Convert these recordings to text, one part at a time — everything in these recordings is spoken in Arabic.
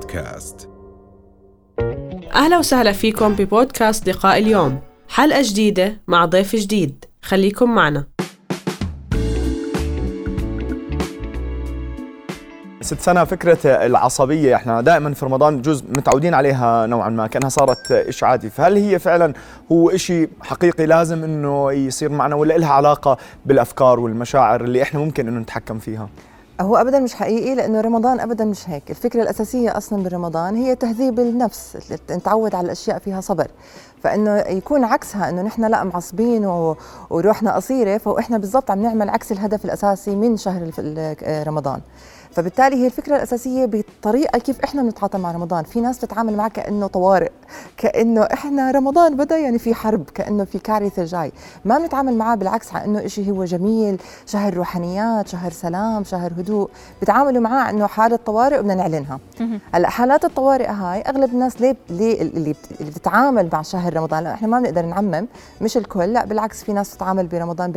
بودكاست. أهلا وسهلا فيكم ببودكاست لقاء اليوم. حلقة جديدة مع ضيف جديد. خليكم معنا. ست سنة فكرة العصبية. إحنا دائما في رمضان جزء متعودين عليها نوعا ما كأنها صارت إشي عادي فهل هي فعلا هو إشي حقيقي لازم إنه يصير معنا ولا لها علاقة بالأفكار والمشاعر اللي إحنا ممكن إنه نتحكم فيها؟ هو ابدا مش حقيقي لأنه رمضان ابدا مش هيك. الفكرة الأساسية أصلا برمضان هي تهذيب النفس نتعود على الأشياء فيها صبر. فإنه يكون عكسها إنه نحن لا معصبين و... وروحنا قصيرة فإحنا بالضبط عم نعمل عكس الهدف الأساسي من شهر رمضان. فبالتالي هي الفكرة الأساسية بالطريقة كيف إحنا بنتعاطى مع رمضان. في ناس بتتعامل معه كأنه طوارئ كأنه إحنا رمضان بدأ يعني في حرب كأنه في كارثة جاي. ما بنتعامل معاه بالعكس على إنه شيء هو جميل شهر روحانيات شهر سلام شهر هدوء. بتعاملوا معاه إنه حالة طوارئ وبدنا نعلنها. هلأ حالات الطوارئ هاي أغلب الناس ليه ليه اللي بتتعامل مع شهر رمضان؟ لا إحنا ما بنقدر نعمم مش الكل. لأ بالعكس في ناس بتتعامل برمضان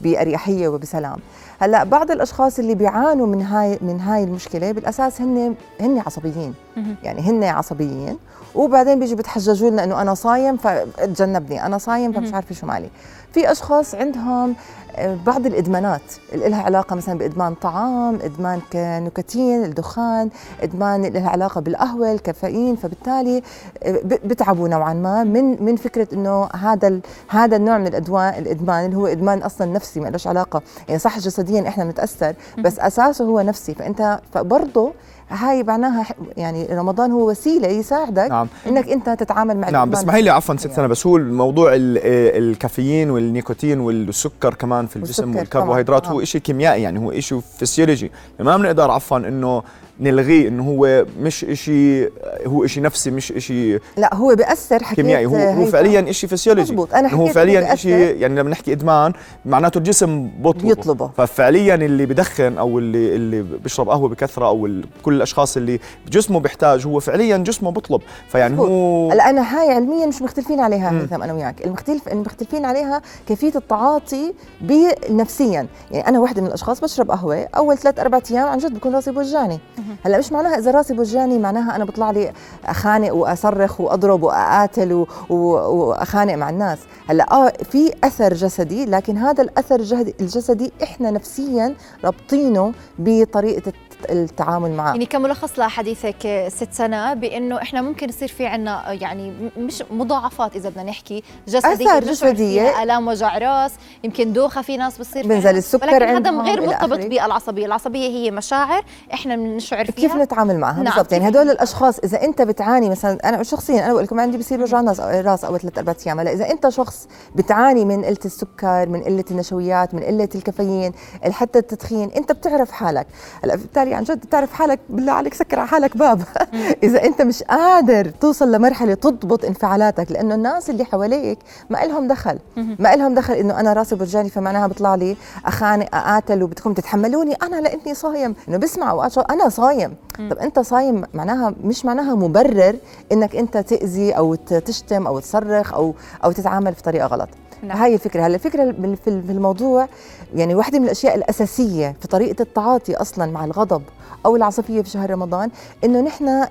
بأريحية وبسلام. هلأ بعض الأشخاص اللي بيعانوا من هاي من هاي المشكلة بالأساس هن هن عصبيين. يعني هن عصبيين. وبعدين بيجوا بتحججوا لنا إنه أنا صايم فتجنبني. أنا صايم فمش عارفة شو مالي. في أشخاص عندهم آه، بعض الإدمانات. اللي لها علاقة مثلا بإدمان طعام إدمان كنيكوتين الدخان إدمان لها علاقة بالقهوة الكافيين. فبالتالي آه، بتعبوا نوعا ما من من فكرة إنه هذا هذا النوع من الادوان الإدمان اللي هو إدمان أصلا نفسي ما لهش علاقة. يعني صح جسديا إحنا بنتأثر بس أساسه هو نفسي. فانت فبرضه هاي معناها يعني رمضان هو وسيلة يساعدك نعم. إنك أنت تتعامل مع نعم بس ما هي لي عفوا ست سناء بس هو الموضوع الكافيين والنيكوتين والسكر كمان في الجسم والكربوهيدرات هو شيء كيميائي يعني هو شيء فسيولوجي ما بنقدر عفوا إنه نلغيه انه هو مش شيء هو شيء نفسي مش شيء لا هو بيأثر حكيت كيميائي. هو هو فعليا شيء فسيولوجي. مزبوط أنا هو فعليا شيء يعني لما نحكي إدمان معناته الجسم بطلبه. بيطلبه. ففعليا اللي بدخن أو اللي اللي بيشرب قهوة بكثرة أو كل الأشخاص اللي جسمه بيحتاج هو فعليا جسمه بطلب. فيعني هو هلا أنا هاي علميا مش مختلفين عليها هيثم أنا وياك. المختلف المختلفين عليها كيفية التعاطي بنفسيا يعني أنا وحدة من الأشخاص بشرب قهوة أول ثلاث أربع أيام عن جد بكون راسي بوجعني. هلا مش معناها إذا راسي بوجعني معناها أنا بطلع لي أخانق وأصرخ وأضرب وأقاتل وأخانق مع الناس. هلا آه في أثر جسدي لكن هذا الأثر الجسدي إحنا نفسيا رابطينه بطريقة التعامل معه يعني كملخص لحديثك ست سنة بإنه إحنا ممكن يصير في عنا يعني مش مضاعفات إذا بدنا نحكي جسدية آثار جسدية آلام وجع رأس يمكن دوخة في ناس بتصير بنزل السكر ولكن هذا غير مرتبط بالعصبية. العصبية هي مشاعر إحنا بنشعر فيها. كيف نتعامل معها؟ نعم. بالضبط. يعني هدول الأشخاص إذا أنت بتعاني مثلا أنا شخصيا أنا بقول لكم عندي بصير وجع راس رأس أول ثلاث أربع أيام. هلأ إذا أنت شخص بتعاني من قلة السكر من قلة النشويات من قلة الكافيين حتى التدخين أنت بتعرف حالك. هلأ بالتالي عن جد بتعرف حالك بالله عليك سكر على حالك باب. إذا أنت مش قادر توصل لمرحلة تضبط انفعالاتك لأنه الناس اللي حواليك ما لهم دخل. ما لهم دخل إنه أنا راسي برجاني فمعناها بيطلع لي أخانق أقاتل وبدكم تتحملوني أنا لاني صايم. إنه بسمع أنا صايم. طب أنت صايم معناها مش معناها مبرر إنك أنت تأذي أو تشتم أو تصرخ أو أو تتعامل بطريقه غلط. نعم. هاي الفكرة. هلا الفكرة في الموضوع يعني واحدة من الأشياء الأساسية في طريقة التعاطي أصلا مع الغضب أو العصبيه في شهر رمضان إنه نحن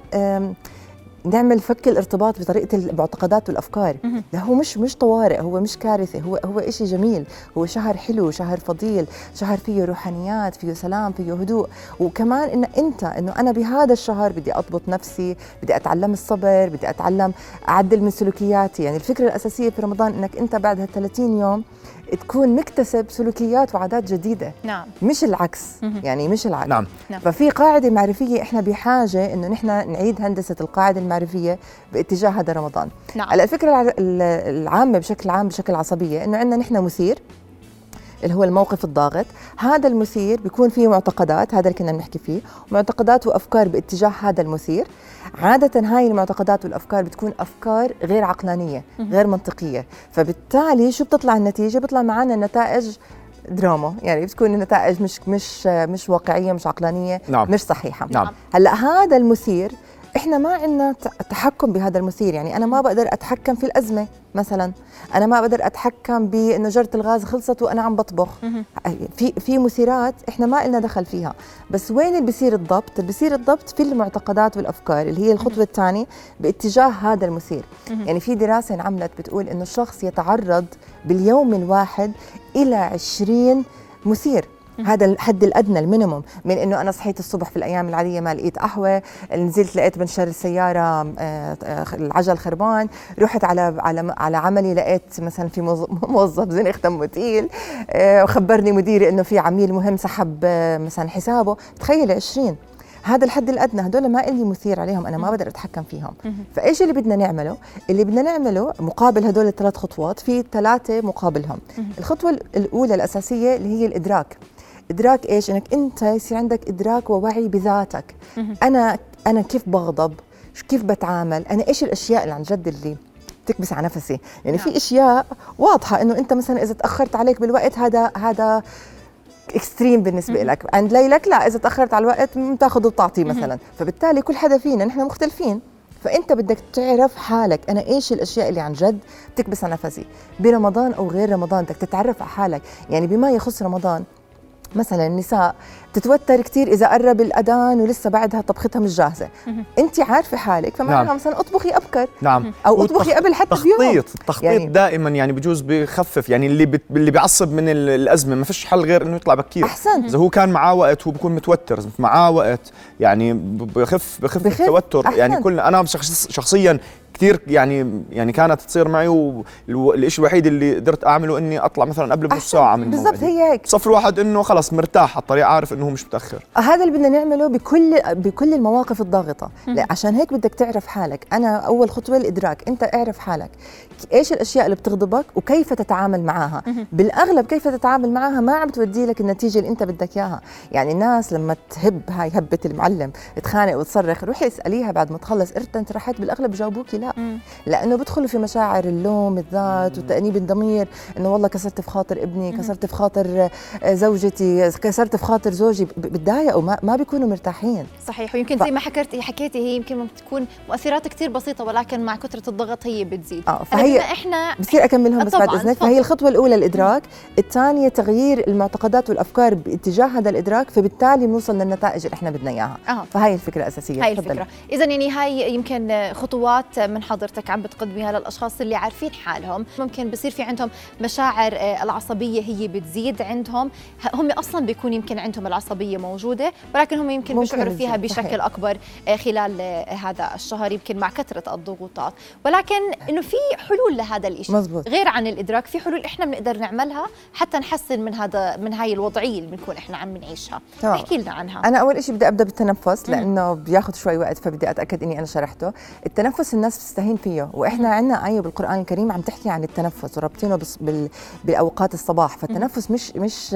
نعمل فك الارتباط بطريقة المعتقدات والأفكار. لا هو مش مش طوارئ هو مش كارثة هو هو شيء جميل. هو شهر حلو شهر فضيل شهر فيه روحانيات فيه سلام فيه هدوء. وكمان إن أنت إنه أنا بهذا الشهر بدي أضبط نفسي بدي أتعلم الصبر بدي أتعلم أعدل من سلوكياتي. يعني الفكرة الأساسية في رمضان إنك أنت بعد هال 30 يوم تكون مكتسب سلوكيات وعادات جديدة. نعم. مش العكس. يعني مش العكس. نعم. نعم. ففي قاعدة معرفية إحنا بحاجة إنه نحن نعيد هندسة القاعدة المعرفية باتجاه هذا رمضان. نعم. على الفكرة العامة بشكل عام بشكل عصبية إنه عندنا نحن مثير اللي هو الموقف الضاغط. هذا المثير بيكون فيه معتقدات هذا اللي كنا بنحكي فيه معتقدات وأفكار باتجاه هذا المثير. عادة هاي المعتقدات والأفكار بتكون أفكار غير عقلانية غير منطقية. فبالتالي شو بتطلع النتيجة؟ بيطلع معنا النتائج دراما يعني بتكون النتائج مش مش مش واقعية مش عقلانية نعم. مش صحيحة. نعم. هلأ هذا المثير إحنا ما عندنا تحكم بهذا المثير يعني أنا ما بقدر أتحكم في الأزمة مثلا. أنا ما بقدر أتحكم بانه جره الغاز خلصت وأنا عم بطبخ. في في مثيرات إحنا ما لنا دخل فيها. بس وين اللي بيصير الضبط؟ اللي بيصير الضبط في المعتقدات والأفكار اللي هي الخطوة الثانية باتجاه هذا المثير. يعني في دراسة انعملت بتقول إنه الشخص يتعرض باليوم الواحد إلى 20 مثير. هذا الحد الأدنى المينيموم من إنه أنا صحيت الصبح في الأيام العادية ما لقيت قهوة نزلت لقيت بنشر السيارة آه، آه، العجل خربان رحت على على على عملي لقيت مثلا في موظف زنخ دمه تقيل آه، وخبرني مديري إنه في عميل مهم سحب مثلا حسابه. تخيل 20 هذا الحد الأدنى هدول ما لي مثير عليهم أنا ما بقدر أتحكم فيهم. فإيش اللي بدنا نعمله؟ اللي بدنا نعمله مقابل هدول الثلاث خطوات في ثلاثة مقابلهم. الخطوة الأولى الأساسية اللي هي الإدراك. إدراك إيش؟ إنك أنت يصير عندك إدراك ووعي بذاتك. أنا أنا كيف بغضب؟ كيف بتعامل؟ أنا إيش الأشياء اللي عن جد اللي تكبس على نفسي؟ يعني في نعم. أشياء واضحة إنه أنت مثلا إذا تأخرت عليك بالوقت هذا هذا اكستريم بالنسبة لك. عند ليلك لا إذا تأخرت على الوقت بتاخذ وبتعطي مثلا. فبالتالي كل حدا فينا نحن مختلفين. فأنت بدك تعرف حالك. أنا إيش الأشياء اللي عن جد تكبس على نفسي؟ برمضان أو غير رمضان بدك تتعرف على حالك. يعني بما يخص رمضان مثلا النساء تتوتر كثير إذا قرب الأذان ولسه بعدها طبختها مش جاهزة. انت عارفة حالك فمعناها نعم. مثلا أطبخي أبكر. نعم. أو أطبخي قبل حتى بيوم. التخطيط التخطيط يعني. دائما يعني بجوز بخفف يعني اللي بت... اللي بيعصب من الأزمة ما فيش حل غير إنه يطلع بكير. احسن إذا هو كان معاه وقت هو بكون متوتر. معاه وقت يعني بخف بخف, بخف. التوتر. أحسن. يعني كل أنا شخصيا كثير يعني يعني كانت تصير معي والشيء الوحيد اللي قدرت أعمله إني أطلع مثلا قبل بنص ساعة من بالضبط هي هيك. صف الواحد إنه خلص مرتاح على الطريق عارف إنه هو مش متأخر. هذا اللي بدنا نعمله بكل بكل المواقف الضاغطة. عشان هيك بدك تعرف حالك. أنا أول خطوة الإدراك أنت اعرف حالك. إيش الأشياء اللي بتغضبك وكيف تتعامل معها بالأغلب كيف تتعامل معها ما عم تودي لك النتيجة اللي أنت بدك إياها. يعني الناس لما تهب هاي هبة المعلم تخانق وتصرخ روحي اسأليها بعد ما تخلص قرت انت رحت بالأغلب جاوبوكي لا. لأنه بدخلوا في مشاعر اللوم الذات وتأنيب الضمير. إنه والله كسرت في خاطر ابني كسرت في خاطر آه، زوجتي كسرت في خاطر زوجي. بتضايقوا ما, ما بيكونوا مرتاحين. صحيح. ويمكن ف... زي ما حكيتي حكيتي هي يمكن ممكن تكون مؤثرات كثير بسيطة ولكن مع كثرة الضغط هي بتزيد. آه فهي إحنا بصير أكملهم بس بعد إذنك. فهي الخطوة الأولى الإدراك. الثانية تغيير المعتقدات والأفكار باتجاه هذا الإدراك. فبالتالي بنوصل للنتائج اللي إحنا بدنا إياها. آه. فهي الفكرة الأساسية. هاي الفكرة. اذا يعني هاي يمكن خطوات من حضرتك عم بتقدميها للاشخاص اللي عارفين حالهم. ممكن بصير في عندهم مشاعر آه، العصبية هي بتزيد عندهم. هم أصلا بيكون يمكن عندهم العصبية موجودة ولكن هم يمكن بيشعروا فيها بشكل صحيح. أكبر آه، خلال آه، هذا الشهر يمكن مع كثرة الضغوطات. ولكن إنه في حلول لهذا الشيء مزبوط. غير عن الإدراك في حلول إحنا بنقدر نعملها حتى نحسن من هذا من هاي الوضعية اللي بنكون إحنا عم نعيشها احكي لنا عنها. أنا أول شيء بدي أبدأ بالتنفس لأنه بياخذ شوي وقت فبدي أتأكد إني أنا شرحته. التنفس الناس بتستهين فيه. وإحنا عندنا آية بالقرآن الكريم عم تحكي عن التنفس وربطينه باوقات الصباح. فالتنفس مش مش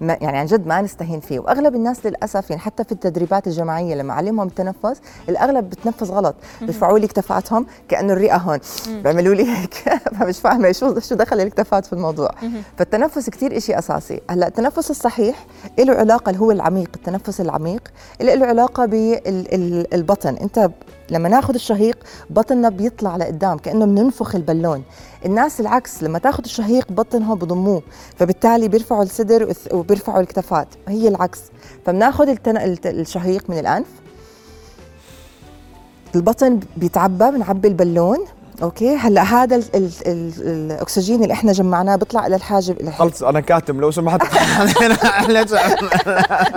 يعني عن جد ما نستهين فيه. وأغلب الناس للأسف يعني حتى في التدريبات الجماعية لما أعلمهم التنفس الأغلب بتنفس غلط. بيرفعوا لي كتفاتهم كأنه الرئة هون. بيعملوا لي هيك. فمش فاهمة شو شو دخل الكتفات في الموضوع. فالتنفس كثير شيء أساسي. هلأ التنفس الصحيح له علاقة اللي هو العميق. التنفس العميق اللي له علاقة بالبطن أنت لما ناخذ الشهيق بطننا بيطلع لقدام كأنه بننفخ البالون. الناس العكس لما تاخذ الشهيق بطنها بضموه فبالتالي بيرفعوا الصدر وبيرفعوا الكتفات. هي العكس. فبناخذ الشهيق من الأنف. البطن بيتعبى بنعبي البالون. okay؟ هلأ هذا ال ال ال الأكسجين اللي إحنا جمعناه بيطلع إلى الحاجب خلص أنا كاتم. لو سمحت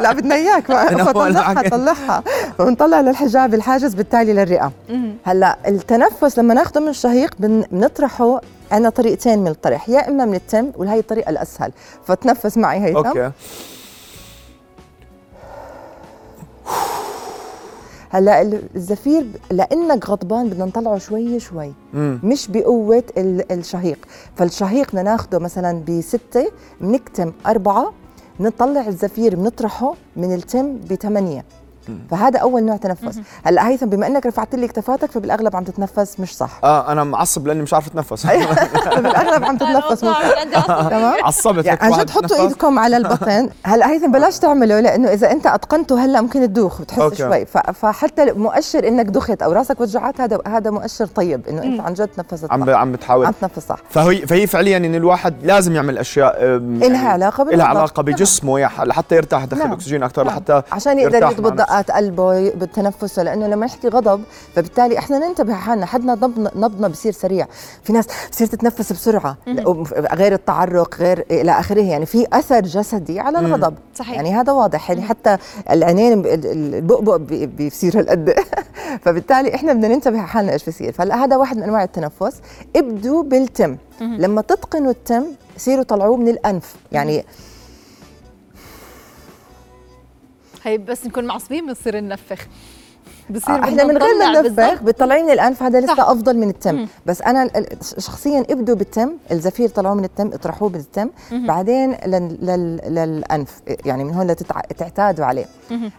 لا بدنا إياك فطلعها طلعها. فبنطلع للحجاب الحاجز بالتالي للرئة. هلا التنفس لما ناخذه من الشهيق بنطرحه عندنا طريقتين من الطرح يا إما من التم وهي الطريقة الأسهل. فتنفس معي هيثم أوكي. هلا الزفير لأنك غضبان بدنا نطلعه شوي شوي. مم. مش بقوة الشهيق. فالشهيق بدنا ناخده مثلا بستة بنكتم أربعة بنطلع الزفير بنطرحه من التم بثمانية. فهذا أول نوع تنفس. هلأ هيثم بما إنك رفعت لي كتفاتك فبالأغلب عم تتنفس مش صح. آه أنا معصب لأني مش عارف أتنفس. بالاغلب عم تتنفس. مش تمام؟ عصبت يعني عن جد حطوا. إيدكم على البطن. هلأ هيثم بلاش تعمله لأنه إذا أنت أتقنته هلأ ممكن تدوخ بتحس أوكي. شوي. فحتى مؤشر إنك دخت أو راسك وجعات هذا هذا مؤشر طيب إنه أنت عن جد تنفست عم عم بتحاول. عم تنفس صح. فهي فهي فعليا إن الواحد لازم يعمل أشياء يعني علاقة لها. علاقة بجسمه لحتى يرتاح يدخل نعم. اكسجين أكثر نعم. لحتى عشان يقدر يضبط. دقات قلبه بالتنفس لأنه لما نحكي غضب فبالتالي إحنا ننتبه حالنا حدنا نبضنا نبضنا بصير سريع. في ناس بتصير تتنفس بسرعة غير التعرق غير إلى آخره يعني في أثر جسدي على الغضب. صحيح. يعني هذا واضح يعني حتى العينين البؤبؤ بي- بيصير هالقد. فبالتالي إحنا بدنا ننتبه حالنا إيش بصير فهلأ هذا واحد من أنواع التنفس ابدوا بالتم. لما تتقنوا التم سيروا طلعوه من الأنف. يعني هي بس نكون معصبين بنصير ننفخ. بصير إحنا بدنا من غير ما بالضبط. بتطلعيه من الانف هذا لسه صح. أفضل من التم. بس أنا شخصيا ابدوا بالتم الزفير طلعوه من التم اطرحوه بالتم. بعدين لل لل للأنف يعني من هون لتتع- تعتادوا عليه.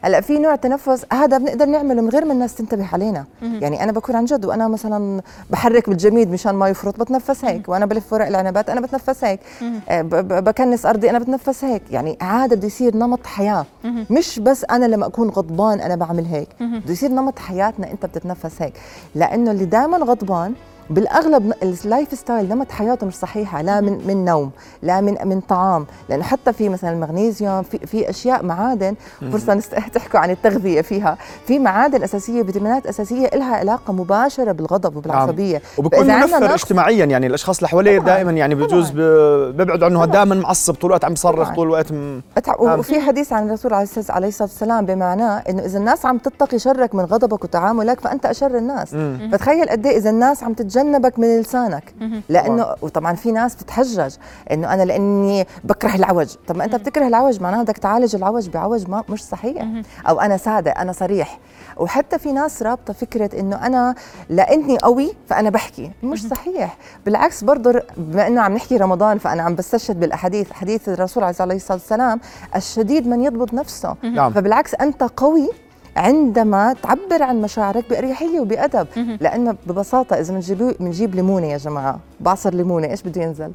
هلأ في نوع تنفس هذا بنقدر نعمله من غير ما الناس تنتبه علينا. يعني أنا بكون عن جد وأنا مثلا بحرك بالجميد مشان ما يفرط بتنفس هيك. وأنا بلف ورق العنبات أنا بتنفس هيك. آه، بكنس أرضي أنا بتنفس هيك. يعني هذا بده يصير نمط حياة. مش بس أنا لما أكون غضبان أنا بعمل هيك. بده يصير نمط حياتنا انت بتتنفس هيك. لأنه اللي دائما غضبان بالأغلب ال lifestyle نمط حياته مش صحيحة لا من من نوم لا من من طعام لأنه حتى في مثلا المغنيسيوم في في أشياء معادن فرصة. تحكوا عن التغذية فيها في معادن أساسية فيتامينات أساسية لها علاقة مباشرة بالغضب وبالعصبية وبكون فإذا عندنا منفر اجتماعيا يعني الأشخاص اللي حواليه. دائما يعني بجوز بيبعدوا عنه دائما معصب طول الوقت عم طبعاً. طول الوقت م... نعم. وفي حديث عن الرسول عليه الصلاه والسلام بمعناه إنه إذا الناس عم تتقي شرك من غضبك وتعاملك فأنت أشر الناس فتخيل قد إيه إذا الناس عم تتجنبك من لسانك. لأنه وطبعا في ناس بتتحجج إنه أنا لأني بكره العوج. طب ما أنت بتكره العوج معناها بدك تعالج العوج بعوج ما مش صحيح. أو أنا سادة أنا صريح. وحتى في ناس رابطة فكرة إنه أنا لاني قوي فأنا بحكي. مش صحيح. بالعكس برضه بما إنه عم نحكي رمضان فأنا عم بستشهد بالأحاديث حديث الرسول عليه الصلاة والسلام الشديد من يضبط نفسه. نعم. فبالعكس أنت قوي عندما تعبر عن مشاعرك بأريحية وبأدب لأنه ببساطة إذا بنجيب بنجيب ليمونة يا جماعة بعصر ليمونة إيش بده ينزل؟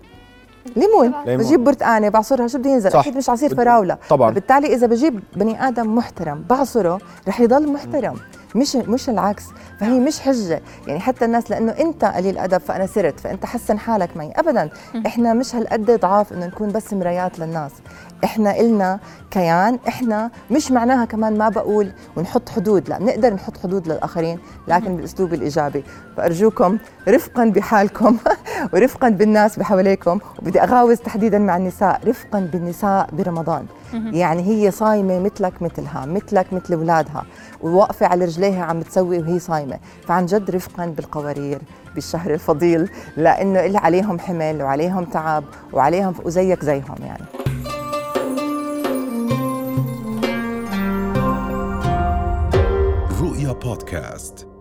ليمون. بجيب برتقانة بعصرها شو بده ينزل؟ صح. أكيد مش عصير فراولة طبعاً. فبالتالي إذا بجيب بني آدم محترم بعصره رح يضل محترم مش مش العكس فهي مش حجة. يعني حتى الناس لأنه أنت قليل ادب فأنا سرت فأنت حسن حالك معي. ابدا إحنا مش هالقد ضعاف إنه نكون بس مرايات للناس. إحنا إلنا كيان إحنا مش معناها كمان ما بقول ونحط حدود لا بنقدر نحط حدود للآخرين لكن بالأسلوب الإيجابي. فأرجوكم رفقا بحالكم ورفقا بالناس بحواليكم. وبدي أغاوز تحديدا مع النساء رفقا بالنساء برمضان. يعني هي صايمة مثلك مثلها مثلك مثل أولادها. وواقفه على رجليها عم تسوي وهي صايمة. فعن جد رفقا بالقوارير بالشهر الفضيل لأنه اللي عليهم حمل وعليهم تعب وعليهم وزيك زيهم يعني. رؤيا بودكاست.